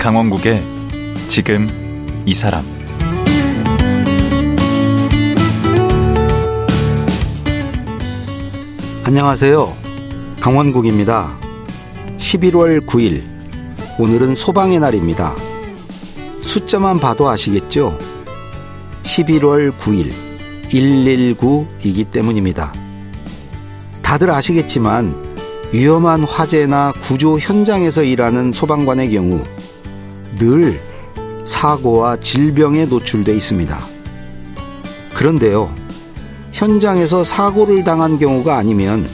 강원국의 지금 이 사람 안녕하세요. 강원국입니다. 11월 9일. 오늘은 소방의 날입니다. 숫자만 봐도 아시겠죠? 11월 9일. 119이기 때문입니다. 다들 아시겠지만 위험한 화재나 구조 현장에서 일하는 소방관의 경우 늘 사고와 질병에 노출돼 있습니다. 그런데요, 현장에서 사고를 당한 경우가 아니면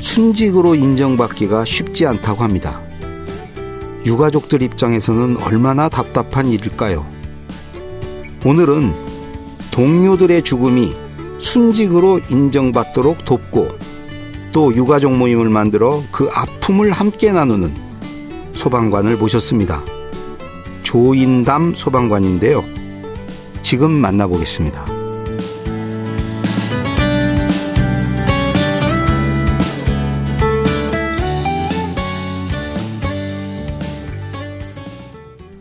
순직으로 인정받기가 쉽지 않다고 합니다. 유가족들 입장에서는 얼마나 답답한 일일까요? 오늘은 동료들의 죽음이 순직으로 인정받도록 돕고 또 유가족 모임을 만들어 그 아픔을 함께 나누는 소방관을 모셨습니다. 조인담 소방관인데요. 지금 만나보겠습니다.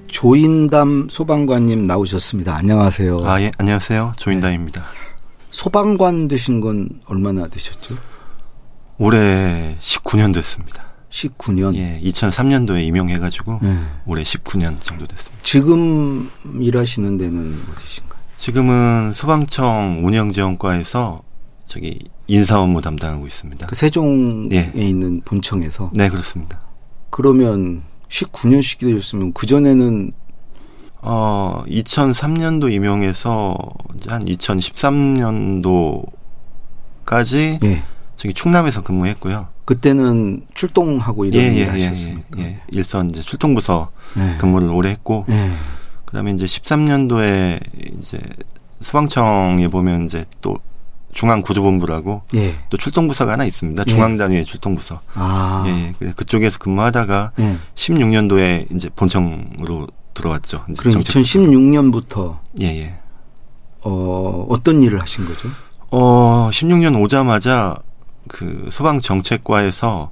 조인담 소방관님 나오셨습니다. 안녕하세요. 아, 예, 안녕하세요. 조인담입니다. 소방관 되신 건 얼마나 되셨죠? 올해 19년 됐습니다. 19년. 예, 2003년도에 임용해가지고 네. 올해 19년 정도 됐습니다. 지금 일하시는 데는 어디신가요? 지금은 소방청 운영지원과에서 저기 인사 업무 담당하고 있습니다. 그 세종에 예. 있는 본청에서. 네, 그렇습니다. 그러면 19년씩 되셨으면 그 전에는 어, 2003년도 임용해서 이제 한 2013년도까지 예. 저기 충남에서 근무했고요. 그때는 출동하고 이런 일 하셨습니까? 예, 예. 일선 이제 출동부서 예. 근무를 오래 했고 예. 그다음에 이제 13년도에 이제 소방청에 보면 이제 또 중앙 구조본부라고 예. 또 출동부서가 하나 있습니다. 예. 중앙 단위의 출동부서. 아. 예, 예. 그쪽에서 근무하다가 예. 16년도에 이제 본청으로 들어왔죠. 이제 그럼 정책- 2016년부터 예, 예. 어, 어떤 일을 하신 거죠? 어, 16년 오자마자 그 소방 정책과에서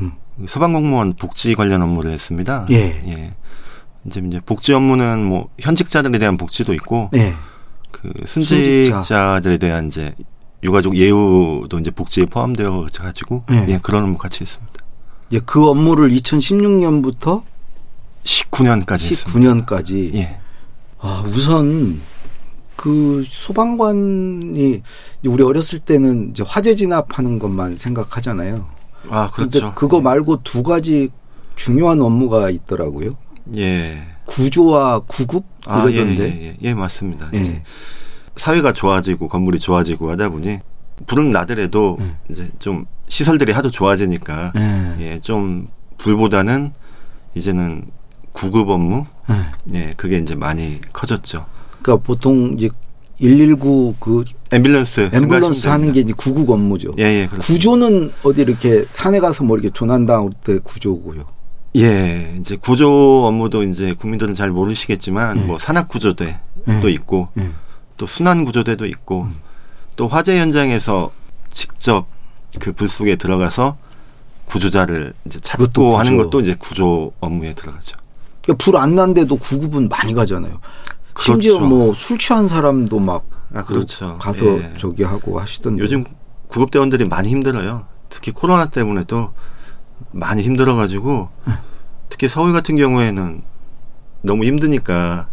음. 소방 공무원 복지 관련 업무를 했습니다. 예. 예. 이제 이제 복지 업무는 뭐 현직자들에 대한 복지도 있고 예. 그 순직자. 순직자 들에 대한 이제 유가족 예우도 이제 복지에 포함되어 가지고 예. 예, 그런 업무 같이 했습니다. 이제 그 업무를 2016년부터 19년까지 했습니다. 19년까지 예. 아, 우선 그 소방관이 우리 어렸을 때는 이제 화재 진압하는 것만 생각하잖아요. 아, 그렇죠. 그거 말고 두 가지 중요한 업무가 있더라고요. 예. 구조와 구급 아, 예, 이러던데. 예, 예, 예, 맞습니다. 예. 사회가 좋아지고 건물이 좋아지고 하다 보니 불은 나더라도 예. 이제 좀 시설들이 하도 좋아지니까 예. 예, 좀 불보다는 이제는 구급 업무 예. 예, 그게 이제 많이 커졌죠. 그러니까 보통 이제 119 그 앰뷸런스 앰뷸런스 하는 게. 이제 구급 업무죠. 예, 예, 그렇습니다. 구조는 어디 이렇게 산에 가서 뭐 이렇게 조난당할 때 구조고요. 예, 이제 구조 업무도 이제 국민들은 잘 모르시겠지만 예. 뭐 산악 구조대도 예. 있고 예. 또 순환 구조대도 있고 음. 또 화재 현장에서 직접 그 불 속에 들어가서 구조자를 이제 그것도 찾고 하는 구조. 것도 이제 구조 업무에 들어가죠. 그러니까 불안 난데도 구급은 많이 가잖아요. 심지어 그렇죠. 뭐술 취한 사람도 막 아, 그렇죠. 가서 예. 저기 하고 하시던데. 요즘 구급대원들이 많이 힘들어요. 특히 코로나 때문에도 많이 힘들어가지고 특히 서울 같은 경우에는 너무 힘드니까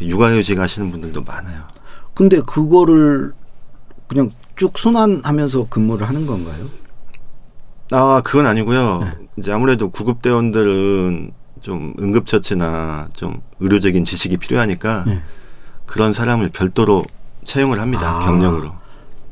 육아휴직 하시는 분들도 많아요. 근데 그거를 그냥 쭉 순환하면서 근무를 하는 건가요? 아, 그건 아니고요. 네. 이제 아무래도 구급대원들은 좀 응급처치나 좀 의료적인 지식이 필요하니까 네. 그런 사람을 별도로 채용을 합니다. 아. 경력으로.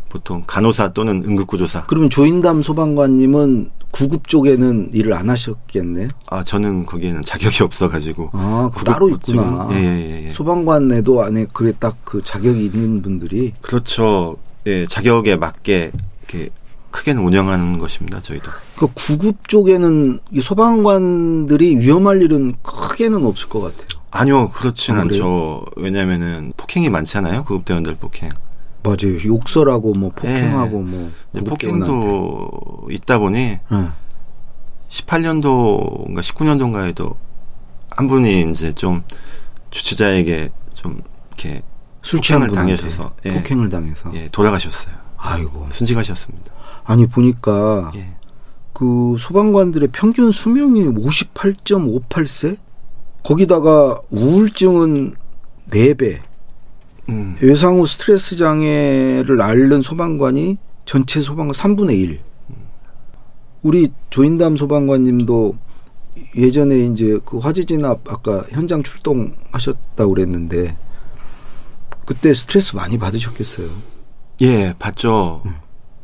보통 간호사 또는 응급구조사. 그럼 조인담 소방관님은 구급 쪽에는 일을 안 하셨겠네요. 아, 저는 거기에는 자격이 없어가지고. 아, 그 따로 있구나. 예, 예, 예. 소방관에도 안에 그래 딱 그 자격이 있는 분들이 그렇죠. 예, 자격에 맞게 이렇게 크게는 운영하는 것입니다. 저희도. 그 구급 쪽에는 이 소방관들이 위험할 일은 크게는 없을 것 같아요. 아니요, 그렇진 아? 않죠. 왜냐면은 폭행이 많잖아요. 구급대원들 폭행. 맞아요. 욕설하고 뭐 폭행하고 뭐 이제 구급대원한테. 폭행도 있다 보니 예. 18년도인가 19년도인가에도 한 분이 이제 좀 주치자에게 좀 이렇게 술 취한 분한테 당하셔서 예, 폭행을 당해서. 예, 돌아가셨어요. 아이고. 순직하셨습니다. 아니 보니까 예. 그 소방관들의 평균 수명이 58.58세? 거기다가 우울증은 4배. 음, 외상 후 스트레스 장애를 앓는 소방관이 전체 소방관 3분의 1. 우리 조인담 소방관님도 예전에 이제 그 화재 진압 아까 현장 출동하셨다고 그랬는데 그때 스트레스 많이 받으셨겠어요. 예, 봤죠.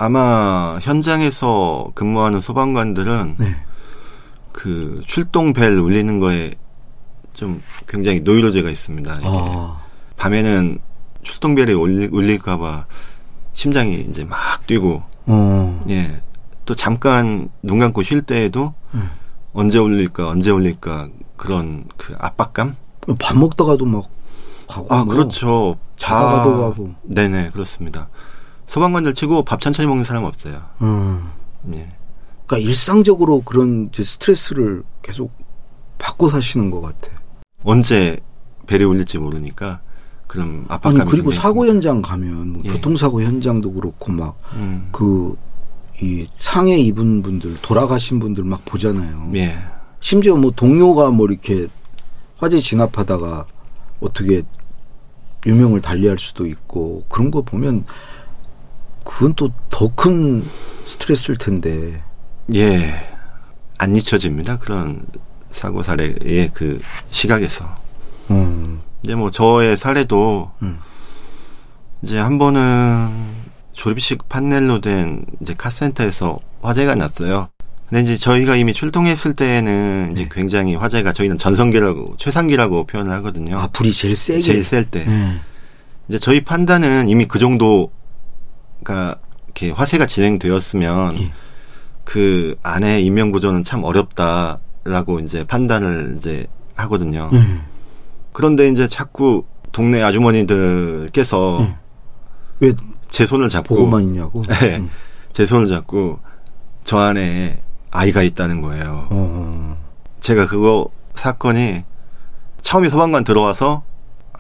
아마 현장에서 근무하는 소방관들은 네. 그 출동 벨 울리는 거에 좀 굉장히 노이로제가 있습니다. 이게 아, 밤에는 출동 벨이 울릴까봐 심장이 이제 막 뛰고 어, 예. 또 잠깐 눈 감고 쉴 때에도 음. 언제 울릴까 언제 울릴까 그런 그 압박감? 밥 먹다가도 막 가고. 아뭐 그렇죠. 자다가도 다- 가고. 네네 그렇습니다. 소방관들 치고 밥 천천히 먹는 사람 없어요. 음. 예. 그러니까 일상적으로 그런 스트레스를 계속 받고 사시는 것 같아. 언제 벨이 울릴지 모르니까 아니 압박감이 그리고 굉장히 사고 큽니다. 현장 가면 뭐 예. 교통사고 현장도 그렇고 막 음, 그이 상해 입은 분들 돌아가신 분들 막 보잖아요. 예. 심지어 뭐 동료가 뭐 이렇게 화재 진압하다가 어떻게 유명을 달리할 수도 있고 그런 거 보면 그건 또 더 큰 스트레스일 텐데. 예. 안 잊혀집니다. 그런 사고 사례의 그 시각에서. 음. 이제 뭐 저의 사례도 음. 이제 한 번은 조립식 판넬로 된 이제 카센터에서 화재가 났어요. 근데 이제 저희가 이미 출동했을 때에는 이제 네. 굉장히 화재가 저희는 전성기라고 최상기라고 표현을 하거든요. 아 불이 제일 세게. 제일 셀 때. 예. 이제 저희 판단은 이미 그 정도 가 이렇게 화재가 진행되었으면 예. 그 안에 인명 구조는 참 어렵다라고 이제 판단을 이제 하거든요. 예. 그런데 이제 자꾸 동네 아주머니들께서 예. 왜제 손을 잡고 보고만 있냐고. 네. 음. 제 손을 잡고 저 안에 아이가 있다는 거예요. 어, 어. 제가 그거 사건이 처음에 소방관 들어와서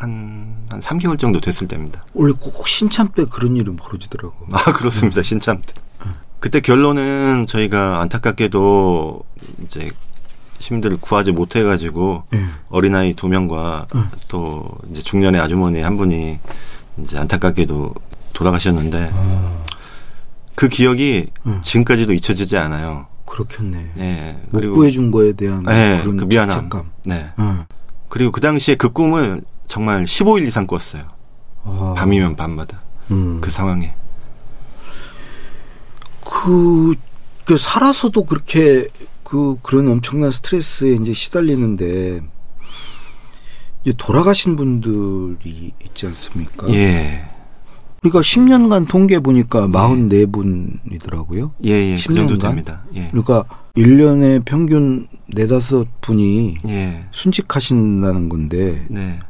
한, 한 3개월 정도 됐을 때입니다. 원래 꼭 신참 때 그런 일은 벌어지더라고. 아, 그렇습니다. 신참 때. 그때 결론은 저희가 안타깝게도 이제 시민들을 구하지 못해가지고 예. 어린아이 두 명과 또 이제 중년의 아주머니 한 분이 이제 안타깝게도 돌아가셨는데 그 기억이 음. 지금까지도 잊혀지지 않아요. 그렇겠네. 예. 못 그리고 구해준 거에 대한 예, 그런 그 미안함. 죄책감. 네. 응. 그리고 그 당시에 그 꿈을 정말 15일 이상 꿨어요. 아, 밤이면 밤마다. 음. 그 상황에. 그, 그 살아서도 그렇게 그 그런 엄청난 스트레스에 이제 시달리는데 이제 돌아가신 분들이 있지 않습니까? 예. 그러니까 10년간 통계 보니까 44분이더라고요. 예, 예. 그 정도 10년간? 됩니다. 예. 그러니까 1년에 평균 네다섯 분이 예. 순직하신다는 건데 네.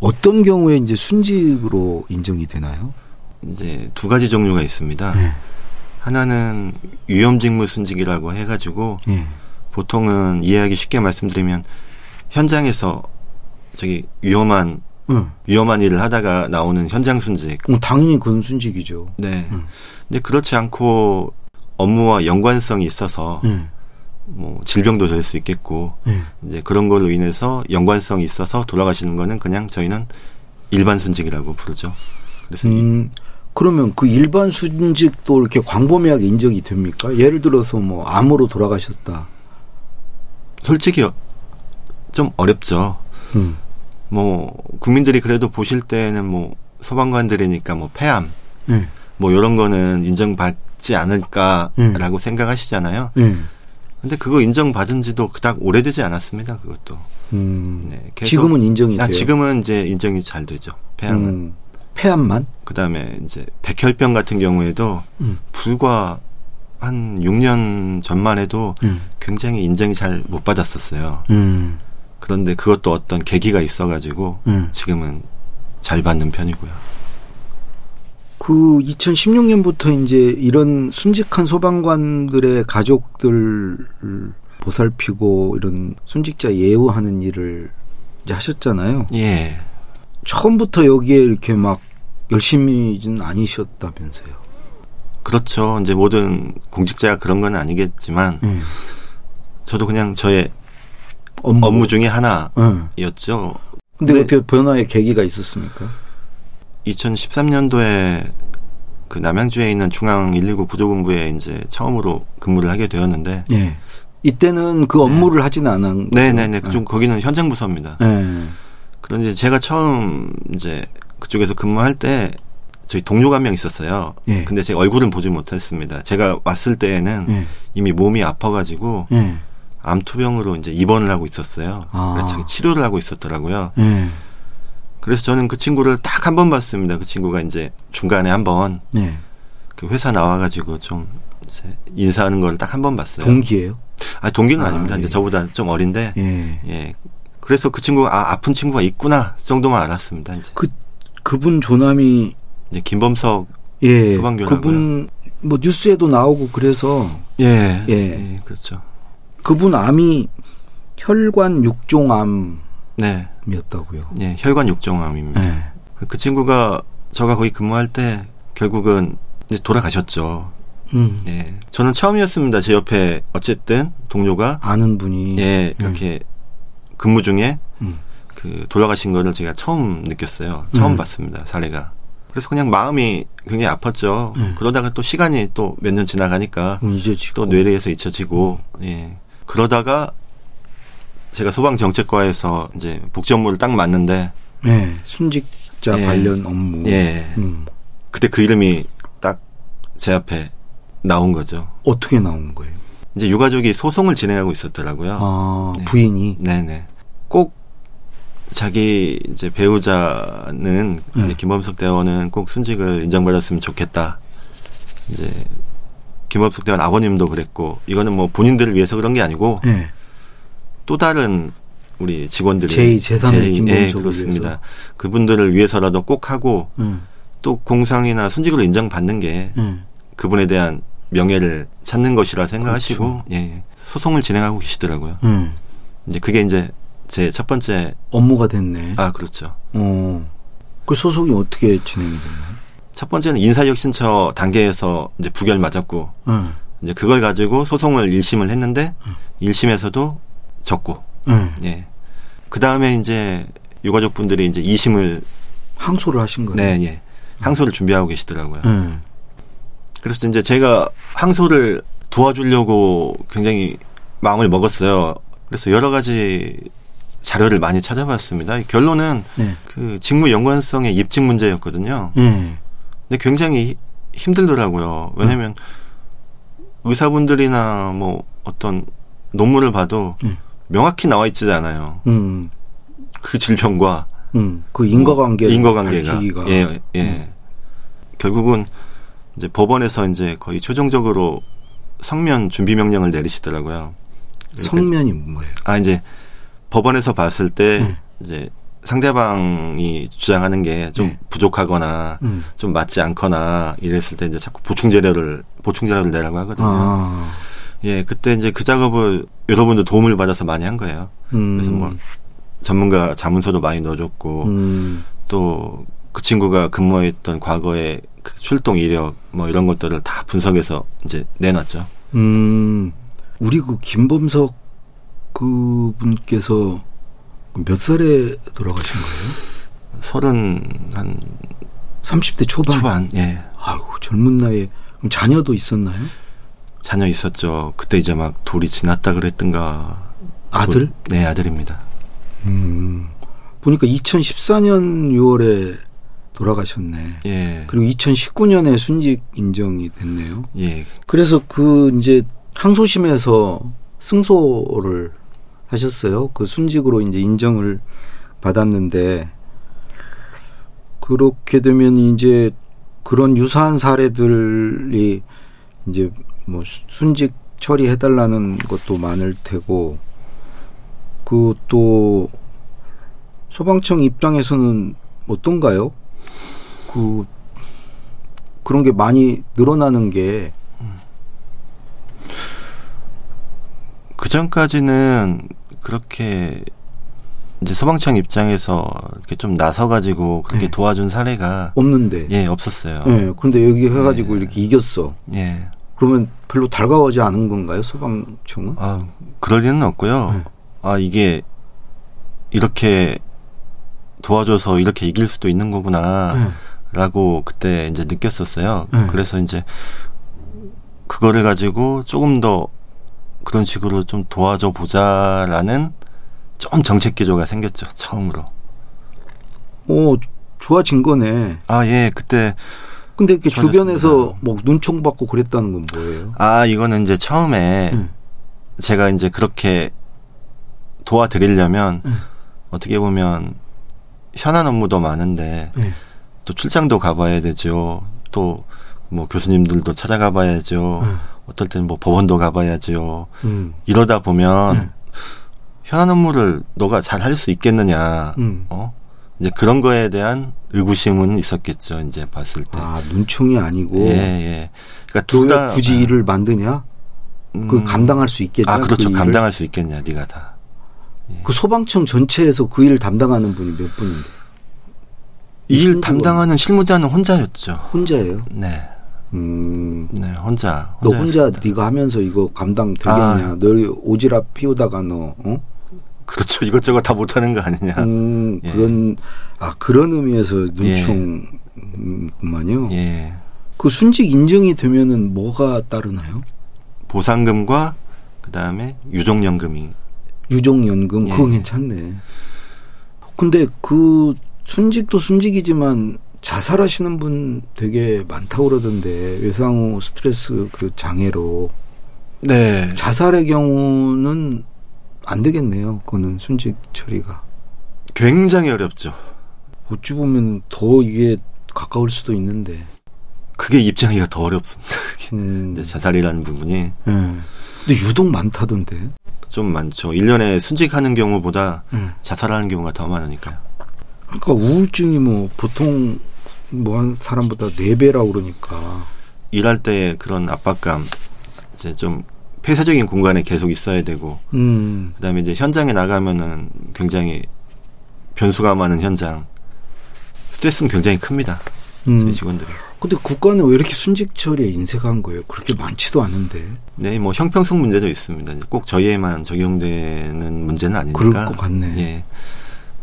어떤 경우에 이제 순직으로 인정이 되나요? 이제 두 가지 종류가 있습니다. 네. 하나는 위험직무 순직이라고 해가지고 예. 보통은 이해하기 쉽게 말씀드리면 현장에서 저기 위험한 응. 위험한 일을 하다가 나오는 현장 순직. 어, 당연히 그건 순직이죠. 네. 음. 근데 그렇지 않고 업무와 연관성이 있어서 예. 뭐 질병도 될 수 있겠고 예. 이제 그런 걸로 인해서 연관성이 있어서 돌아가시는 거는 그냥 저희는 일반 순직이라고 부르죠. 그래서 이- 음, 그러면 그 일반 순직도 이렇게 광범위하게 인정이 됩니까? 예를 들어서 뭐 암으로 돌아가셨다. 솔직히 어- 좀 어렵죠. 음. 뭐 국민들이 그래도 보실 때는 뭐 소방관들이니까 뭐 폐암 예. 뭐 이런 거는 인정받지 않을까라고 생각하시잖아요. 예. 근데 그거 인정받은 지도 그닥 오래되지 않았습니다. 그것도. 음. 네, 계속- 지금은 인정이 아, 돼요. 지금은 이제 인정이 잘 되죠. 폐암은. 음, 폐암만? 그다음에 이제 백혈병 같은 경우에도 음. 불과 한 6년 전만 해도 음. 굉장히 인정이 잘 못 받았었어요. 음. 그런데 그것도 어떤 계기가 있어가지고 음. 지금은 잘 받는 편이고요. 그 2016년부터 이제 이런 순직한 소방관들의 가족들을 보살피고 이런 순직자 예우하는 일을 이제 하셨잖아요. 예. 처음부터 여기에 이렇게 막 열심히는 아니셨다면서요. 그렇죠. 이제 모든 공직자가 그런 건 아니겠지만 음. 저도 그냥 저의 업무, 업무 중에 하나였죠. 음. 근데 네. 어떻게 변화의 계기가 있었습니까? 2013년도에 그 남양주에 있는 중앙 119 구조본부에 이제 처음으로 근무를 하게 되었는데 예. 이때는 그 업무를 하지는 않은 네. 네네네. 좀 거기는 현장 부서입니다. 예. 그런데 제가 처음 이제 그쪽에서 근무할 때 저희 동료가 한 명 있었어요. 예. 근데 제 얼굴은 보지 못했습니다. 제가 왔을 때에는 예. 이미 몸이 아파가지고 예. 암투병으로 이제 입원을 하고 있었어요. 아. 그래서 자기 치료를 하고 있었더라고요. 예. 그래서 저는 그 친구를 딱 한 번 봤습니다. 그 친구가 이제 중간에 한번 예. 그 회사 나와가지고 좀 인사하는 걸 딱 한 번 봤어요. 동기예요? 아 동기는 아, 아, 닙니다 예. 이제 저보다 좀 어린데 예. 예. 그래서 그 친구가 아 아픈 친구가 있구나 그 정도만 알았습니다. 이제, 그 그분 조남이 이제 김범석 예. 소방교라고요. 그분 뭐 뉴스에도 나오고 그래서 예. 예. 그렇죠. 그분 암이 혈관 육종암 이었다고요. 네. 예, 혈관 육종암입니다. 예. 그 친구가 저가 거기 근무할 때 결국은 이제 돌아가셨죠. 음. 예. 저는 처음이었습니다. 제 옆에 어쨌든 동료가 아는 분이 예, 이렇게 근무 중에 음. 그 돌아가신 거를 제가 처음 느꼈어요. 처음 음. 봤습니다. 사례가. 그래서 그냥 마음이 굉장히 아팠죠. 음. 그러다가 또 시간이 또 몇 년 지나가니까 음, 또 뇌리에서 잊혀지고 예. 그러다가 제가 소방 정책과에서 이제 복지 업무를 딱 맡는데 예. 순직자 예. 관련 업무. 예. 음. 그때 그 이름이 딱 제 앞에 나온 거죠. 어떻게 나온 거예요? 이제 유가족이 소송을 진행하고 있었더라고요. 아, 네. 부인이 네네. 꼭 자기 이제 배우자는 네. 김범석 대원은 꼭 순직을 인정받았으면 좋겠다. 이제 김범석 대원 아버님도 그랬고 이거는 뭐 본인들을 위해서 그런 게 아니고 예. 또 다른 우리 직원들이 제2, 제3의 제2, 김범석을 예, 그렇습니다. 위해서. 그분들을 위해서라도 꼭 하고 음. 또 공상이나 순직으로 인정받는 게 음. 그분에 대한 명예를 찾는 것이라 생각하시고 그렇죠. 예, 예. 소송을 진행하고 계시더라고요. 음. 이제 그게 이제 제 첫 번째 업무가 됐네. 아 그렇죠. 어. 그 소송이 어떻게 진행이 됐나요? 첫 번째는 인사혁신처 단계에서 이제 부결 맞았고 응. 이제 그걸 가지고 소송을 1심을 했는데 1심에서도 졌고 응. 예. 그 다음에 이제 유가족 분들이 이제 2심을 항소를 하신 거예요. 네, 예. 항소를 준비하고 계시더라고요. 응. 그래서 이제 제가 항소를 도와주려고 굉장히 마음을 먹었어요. 그래서 여러 가지 자료를 많이 찾아봤습니다. 결론은 네. 그 직무 연관성의 입증 문제였거든요. 예. 근데 굉장히 힘들더라고요. 왜냐면 의사분들이나 뭐 어떤 논문을 봐도 음. 명확히 나와 있지 않아요. 음. 그 질병과 음. 그 인과관계 뭐 인과관계가 밝히기가 음. 예, 예. 결국은 이제 법원에서 이제 거의 최종적으로 성면 준비 명령을 내리시더라고요. 성면이 뭐예요? 아 이제 법원에서 봤을 때 음. 이제 상대방이 주장하는 게좀 네. 부족하거나 음. 좀 맞지 않거나 이랬을 때 이제 자꾸 보충 재료를 보충 재료를 내라고 하거든요. 아. 예, 그때 이제 그 작업을 여러분들 도움을 받아서 많이 한 거예요. 음. 그래서 뭐 전문가 자문서도 많이 넣어줬고 음. 또그 친구가 근무했던 과거의 그 출동 이력 뭐 이런 것들을 다 분석해서 이제 내놨죠. 음. 우리 그 김범석 그분께서 몇 살에 돌아가신 거예요? 서른 한 30대 초반. 초반, 예. 아유, 젊은 나이에 그럼 자녀도 있었나요? 자녀 있었죠. 그때 이제 막 돌이 지났다 그랬던가. 아들? 돌- 네, 아들입니다. 음. 보니까 2014년 6월에 돌아가셨네. 예. 그리고 2019년에 순직 인정이 됐네요. 예. 그래서 그 이제 항소심에서 승소를 하셨어요. 그 순직으로 이제 인정을 받았는데 그렇게 되면 이제 그런 유사한 사례들이 이제 뭐 수- 순직 처리해 달라는 것도 많을 테고 그 또 소방청 입장에서는 어떤가요? 그 그런 게 많이 늘어나는 게 그 전까지는 그렇게 이제 소방청 입장에서 이렇게 좀 나서가지고 그렇게 네. 도와준 사례가 없는데. 예 없었어요. 예, 근데 여기 해가지고 네. 이렇게 이겼어. 예. 그러면 별로 달가워하지 않은 건가요, 소방청은? 아 그럴 리는 없고요. 네. 아 이게 이렇게 도와줘서 이렇게 이길 수도 있는 거구나. 네. 라고 그때 이제 느꼈었어요. 네. 그래서 이제 그거를 가지고 조금 더 그런 식으로 좀 도와줘 보자라는 좀 정책 기조가 생겼죠. 처음으로. 어, 좋아진 거네. 아, 예. 그때 근데 이렇게. 주변에서 뭐 눈총 받고 그랬다는 건 뭐예요? 아, 이거는 이제 처음에 음. 제가 이제 그렇게 도와드리려면 음. 어떻게 보면 현안 업무도 많은데 네. 또 출장도 가봐야 되죠. 또 뭐 교수님들도 찾아가 봐야죠. 음. 어떨 때는 뭐 법원도 가봐야죠. 음. 이러다 보면 음. 현안 업무를 너가 잘 할 수 있겠느냐. 음. 어? 이제 그런 거에 대한 의구심은 있었겠죠. 이제 봤을 때. 아, 눈총이 아니고 예, 예. 그러니까 왜 둘다 굳이 일을 만드냐? 그 감당할 수 있겠냐? 아, 그렇죠. 그 일을? 감당할 수 있겠냐, 네가 다. 그 소방청 전체에서 그일 담당하는 분이 몇 분인데 이 일. 담당하는 실무자는 혼자였죠. 혼자예요. 네. 음. 네, 혼자. 너 혼자. 네가 하면서 이거 감당 되겠냐? 아. 너 오지랖 피우다가 너 어? 그렇죠. 이것저것 다 못하는 거 아니냐. 음, 예. 그런 아 그런 의미에서 눈총구만요. 예. 그 순직 인정이 되면은 뭐가 따르나요? 보상금과 그 다음에 유종연금이 유종연금 예. 그거 괜찮네. 근데 그 순직도 순직이지만 자살하시는 분 되게 많다고 그러던데 외상후 스트레스 그 장애로 네. 자살의 경우는 안 되겠네요. 그거는 순직 처리가 굉장히 어렵죠. 어찌 보면 더 이게 가까울 수도 있는데. 그게 입증하기가 더 어렵습니다. 음. 자살이라는 부분이 예. 근데 유독 많다던데. 좀 많죠. 1년에 순직하는 경우보다 음. 자살하는 경우가 더 많으니까요. 그러니까 우울증이 뭐 보통 뭐 한 사람보다 네 배라고 그러니까. 일할 때 그런 압박감, 이제 좀 폐쇄적인 공간에 계속 있어야 되고, 음. 그다음에 이제 현장에 나가면은 굉장히 변수가 많은 현장, 스트레스는 굉장히 큽니다. 음. 저희 직원들이. 근데 국가는 왜 이렇게 순직 처리에 인색한 거예요? 그렇게 많지도 않은데. 네, 뭐 형평성 문제도 있습니다. 꼭 저희에만 적용되는 문제는 아니니까. 그럴 것 같네. 예.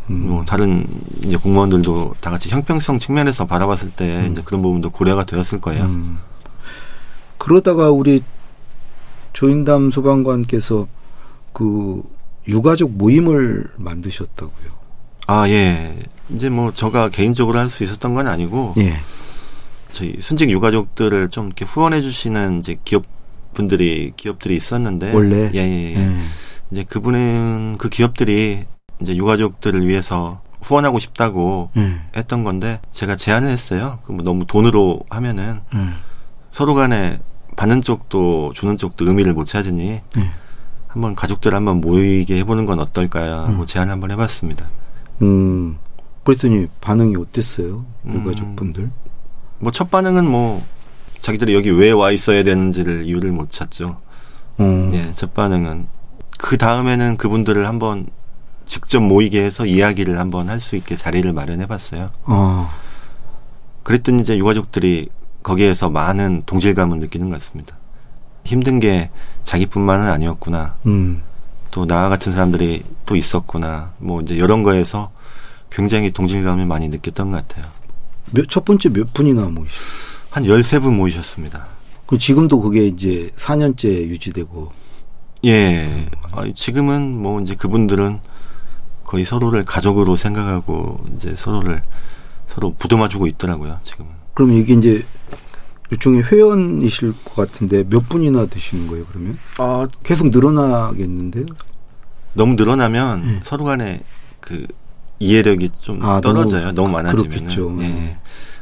음. 뭐 다른 이제 공무원들도 다 같이 형평성 측면에서 바라봤을 때 이제 그런 부분도 고려가 되었을 거예요. 음. 그러다가 우리 조인담 소방관께서 그 유가족 모임을 만드셨다고요. 아, 예. 이제 뭐 저가 개인적으로 할 수 있었던 건 아니고 예. 저희 순직 유가족들을 좀 이렇게 후원해 주시는 이제 기업 분들이 기업들이 있었는데 원래? 예, 예, 예. 예. 이제 그분은 그 기업들이 이제 유가족들을 위해서 후원하고 싶다고 예. 했던 건데 제가 제안을 했어요. 그뭐 너무 돈으로 하면은 예. 서로 간에 받는 쪽도 주는 쪽도 의미를 못 찾으니 예. 한번 가족들 한번 모이게 해보는 건 어떨까 하고 음. 제안 한번 해봤습니다. 음. 그랬더니 반응이 어땠어요? 음. 유가족분들? 뭐첫 반응은 뭐 자기들이 여기 왜 와 있어야 되는지를 이유를 못 찾죠. 어. 예, 첫 반응은 그 다음에는 그분들을 한번 직접 모이게 해서 이야기를 한번 할 수 있게 자리를 마련해봤어요. 아. 그랬더니 이제 유가족들이 거기에서 많은 동질감을 느끼는 것 같습니다. 힘든 게 자기뿐만은 아니었구나. 음. 또나 같은 사람들이 또 있었구나. 뭐 이제 이런 거에서 굉장히 동질감을 많이 느꼈던 것 같아요. 몇, 첫 번째 몇 분이나 모이셨어요? 한 13분 모이셨습니다. 그 지금도 그게 이제 4년째 유지되고. 예. 아, 지금은 뭐 이제 그분들은 거의 서로를 가족으로 생각하고 이제 서로를 서로 부담아주고 있더라고요, 지금은. 그럼 이게 이제 일종의 회원이실 것 같은데 몇 분이나 되시는 거예요, 그러면? 아, 계속 늘어나겠는데요? 너무 늘어나면 예. 서로 간에 그 이해력이 좀 아, 떨어져요. 너무, 많아지면. 그렇겠죠. 예. 예.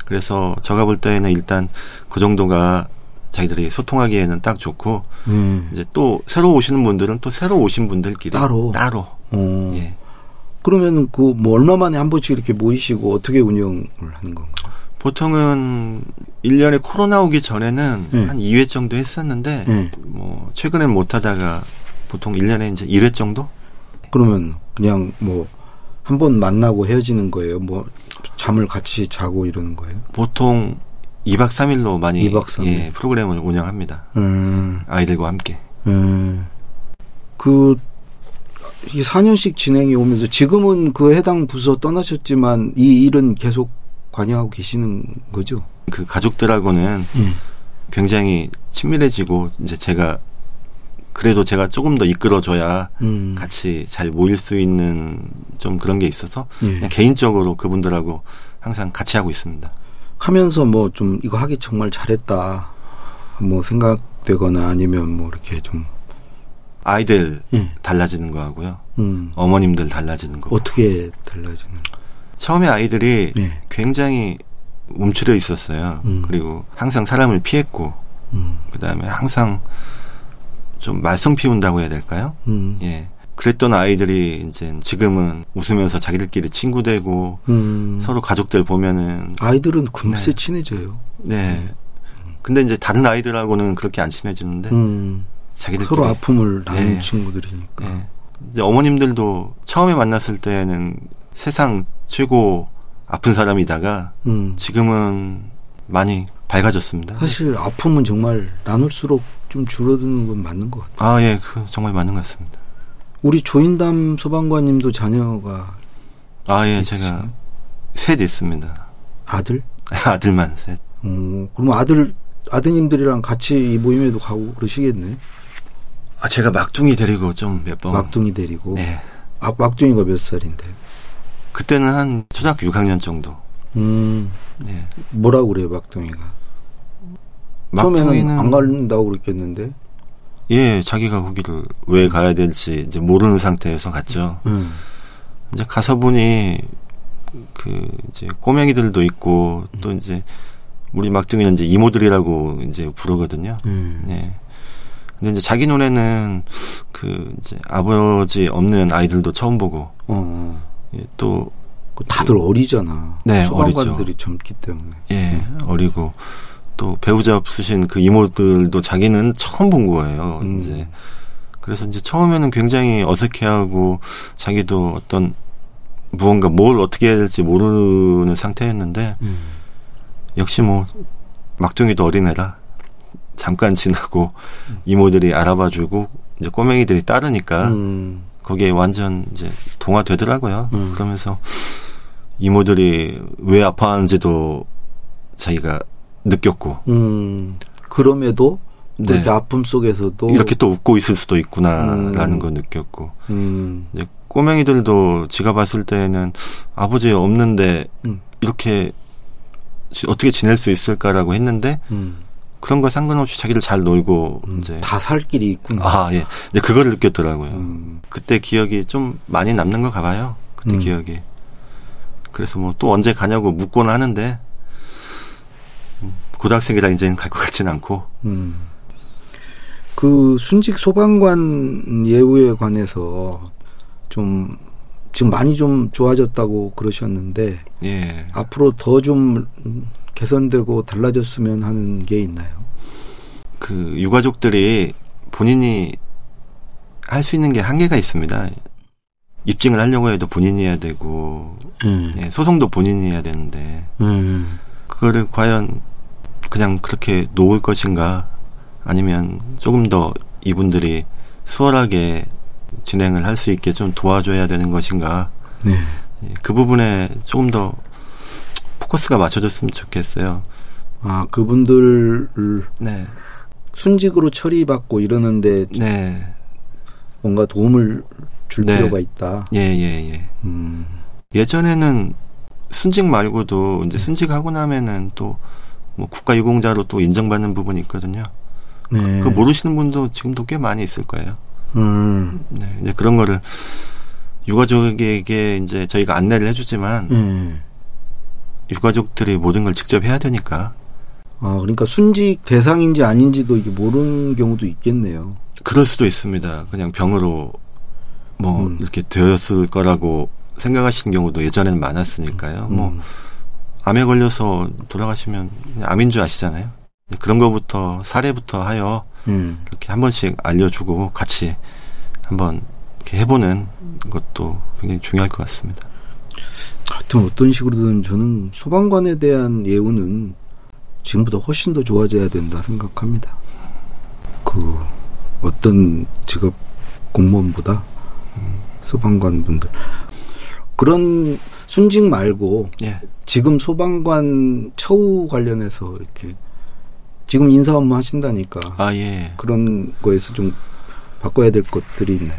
그래서 제가 볼 때는 일단 그 정도가 자기들이 소통하기에는 딱 좋고 예. 이제 또 새로 오시는 분들은 또 새로 오신 분들끼리 따로? 따로 어. 예. 그러면은 그 뭐 얼마 만에 한 번씩 이렇게 모이시고 어떻게 운영을 하는 건가요? 보통은 1년에 코로나 오기 전에는 예. 한 2회 정도 했었는데 예. 뭐 최근엔 못 하다가 보통 1년에 이제 1회 정도? 그러면 그냥 뭐 한 번 만나고 헤어지는 거예요. 뭐 잠을 같이 자고 이러는 거예요. 보통 2박 3일로 많이 2박 3일. 예, 프로그램을 운영합니다. 음. 아이들과 함께. 음. 그, 이 4년씩 진행이 오면서 지금은 그 해당 부서 떠나셨지만 이 일은 계속 관여하고 계시는 거죠? 그 가족들하고는 예. 굉장히 친밀해지고 이제 제가 그래도 제가 조금 더 이끌어줘야 음. 같이 잘 모일 수 있는 좀 그런 게 있어서 예. 그냥 개인적으로 그분들하고 항상 같이 하고 있습니다. 하면서 뭐 좀 이거 하기 정말 잘했다. 뭐 생각되거나 아니면 뭐 이렇게 좀, 아이들 예. 달라지는 거 하고요. 음. 어머님들 달라지는 거. 어떻게 달라지는? 처음에 아이들이 예. 굉장히 움츠려 있었어요. 음. 그리고 항상 사람을 피했고, 음. 그 다음에 항상 좀 말썽 피운다고 해야 될까요? 음. 예. 그랬던 아이들이 이제 지금은 웃으면서 자기들끼리 친구 되고 음. 서로 가족들 보면은 아이들은 금세 네. 친해져요. 네. 근데 이제 다른 아이들하고는 그렇게 안 친해지는데 음. 자기들끼리 서로 아픔을 나눈 네. 친구들이니까. 예. 이제 어머님들도 처음에 만났을 때는 세상 최고 아픈 사람이다가 음. 지금은 많이 밝아졌습니다. 사실 아픔은 정말 나눌수록 좀 줄어드는 건 맞는 것 같아요. 아, 예, 그 정말 맞는 것 같습니다. 우리 조인담 소방관님도 자녀가 아, 예, 있으시나요? 제가 셋 있습니다. 아들? 아들만 셋. 어, 그럼 아들 아드님들이랑 같이 이 모임에도 가고 그러시겠네. 아, 제가 막둥이 데리고 좀 몇 번. 막둥이 데리고. 네. 아, 막둥이가 몇 살인데? 그때는 한 초등학교 6학년 정도. 음, 네. 뭐라고 그래요, 막둥이가? 막둥이는 안 간다고 그랬겠는데. 예, 자기가 거기를 왜 가야 될지 이제 모르는 상태에서 갔죠. 음. 이제 가서 보니 그 이제 꼬맹이들도 있고 또 이제 우리 막둥이는 이제 이모들이라고 이제 부르거든요. 음. 네. 근데 이제 자기 눈에는 그 이제 아버지 없는 아이들도 처음 보고 어, 어. 예, 또그 다들 어리잖아. 네, 소방관들이 젊기 때문에. 예, 어리고 또 배우자 없으신 그 이모들도 자기는 처음 본 거예요. 음. 이제 그래서 이제 처음에는 굉장히 어색해하고 자기도 어떤 무언가 뭘 어떻게 해야 될지 모르는 상태였는데 음. 역시 뭐 막둥이도 어린애라 잠깐 지나고 이모들이 알아봐주고 이제 꼬맹이들이 따르니까 음. 거기에 완전 이제 동화되더라고요. 음. 그러면서 이모들이 왜 아파하는지도 자기가 느꼈고 음. 그럼에도 네. 그렇게 아픔 속에서도 이렇게 또 웃고 있을 수도 있구나라는 음. 걸 느꼈고 음. 이제 꼬맹이들도 지가 봤을 때는 아버지 없는데 음. 이렇게 지- 어떻게 지낼 수 있을까라고 했는데 음. 그런 거 상관없이 자기들 잘 놀고 음. 이제 다 살 길이 있구나. 아 예, 이제 그거를 느꼈더라고요. 음. 그때 기억이 좀 많이 남는 거 가봐요. 그때 음. 기억이. 그래서 뭐 또 언제 가냐고 묻곤 하는데 음, 고등학생이라 이제는 갈 것 같지는 않고 음. 그 순직 소방관 예우에 관해서 좀 지금 많이 좀 좋아졌다고 그러셨는데 예. 앞으로 더 좀 개선되고 달라졌으면 하는 게 있나요? 그 유가족들이 본인이 할 수 있는 게 한계가 있습니다. 입증을 하려고 해도 본인이 해야 되고 음. 예, 소송도 본인이 해야 되는데 음. 그거를 과연 그냥 그렇게 놓을 것인가 아니면 조금 더 이분들이 수월하게 진행을 할 수 있게 좀 도와줘야 되는 것인가 네. 예, 그 부분에 조금 더 포커스가 맞춰졌으면 좋겠어요. 아 그분들 네, 순직으로 처리받고 이러는데 네, 뭔가 도움을 줄 네. 필요가 있다. 예, 예, 예. 음. 예전에는 순직 말고도 이제 순직하고 나면은 또 뭐 국가유공자로 또 인정받는 부분이 있거든요. 네. 그 모르시는 분도 지금도 꽤 많이 있을 거예요. 음. 네, 이제 그런 거를 유가족에게 이제 저희가 안내를 해주지만 네. 유가족들이 모든 걸 직접 해야 되니까 아 그러니까 순직 대상인지 아닌지도 이게 모르는 경우도 있겠네요. 그럴 수도 있습니다. 그냥 병으로 뭐 음. 이렇게 되었을 거라고 생각하시는 경우도 예전에는 많았으니까요. 뭐 음. 암에 걸려서 돌아가시면 암인 줄 아시잖아요. 그런 거부터 사례부터 하여 음. 이렇게 한 번씩 알려주고 같이 한번 이렇게 해보는 것도 굉장히 중요할 것 같습니다. 하여튼 어떤 식으로든 저는 소방관에 대한 예우는 지금보다 훨씬 더 좋아져야 된다 생각합니다. 그 어떤 직업 공무원보다 소방관 분들 그런 순직 말고 예. 지금 소방관 처우 관련해서 이렇게 지금 인사 업무 하신다니까 아, 예. 그런 거에서 좀 바꿔야 될 것들이 있나요?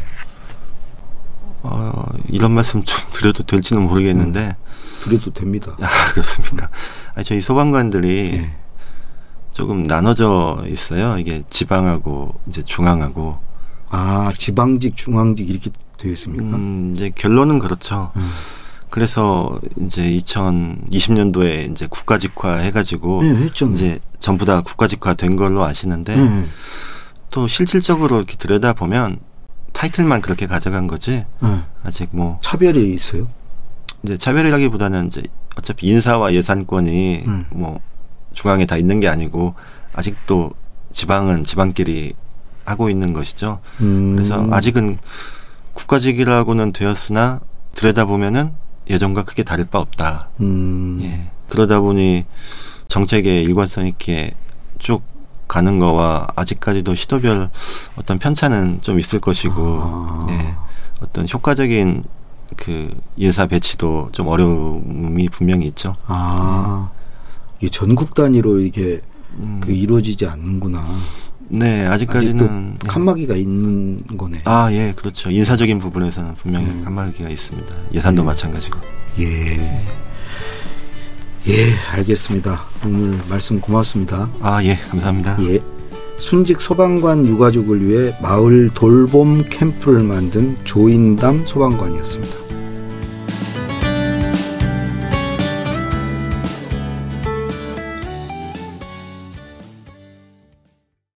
어, 이런 말씀 좀 드려도 될지는 모르겠는데, 그래도 됩니다. 아, 그렇습니까? 아니, 저희 소방관들이 예. 조금 나눠져 있어요. 이게 지방하고 이제 중앙하고. 아 지방직, 중앙직 이렇게 되어 있습니까? 음, 이제 결론은 그렇죠. 음. 그래서 이제 2020년도에 이제 국가직화 해가지고 네. 이제 전부 다 국가직화 된 걸로 아시는데 네. 또 실질적으로 이렇게 들여다 보면 타이틀만 그렇게 가져간 거지 네. 아직 뭐 차별이 있어요? 이제 차별이라기보다는 이제 어차피 인사와 예산권이 음. 뭐 중앙에 다 있는 게 아니고 아직도 지방은 지방끼리 하고 있는 것이죠. 음. 그래서 아직은 국가직이라고는 되었으나 들여다 보면은 예전과 크게 다를 바 없다. 음. 예. 그러다 보니 정책의 일관성 있게 쭉 가는 거와 아직까지도 시도별 어떤 편차는 좀 있을 것이고, 아. 예. 어떤 효과적인 그 인사 배치도 좀 어려움이 분명히 있죠. 아 이게 전국 단위로 이게 음, 그 이루어지지 않는구나. 네, 아직까지는 예. 칸막이가 있는 거네. 아, 예, 그렇죠. 인사적인 부분에서는 분명히 음. 칸막이가 있습니다. 예산도 음. 마찬가지고. 예. 예, 알겠습니다. 오늘 말씀 고맙습니다. 아, 예, 감사합니다. 예. 순직 소방관 유가족을 위해 마을 돌봄 캠프를 만든 조인담 소방관이었습니다.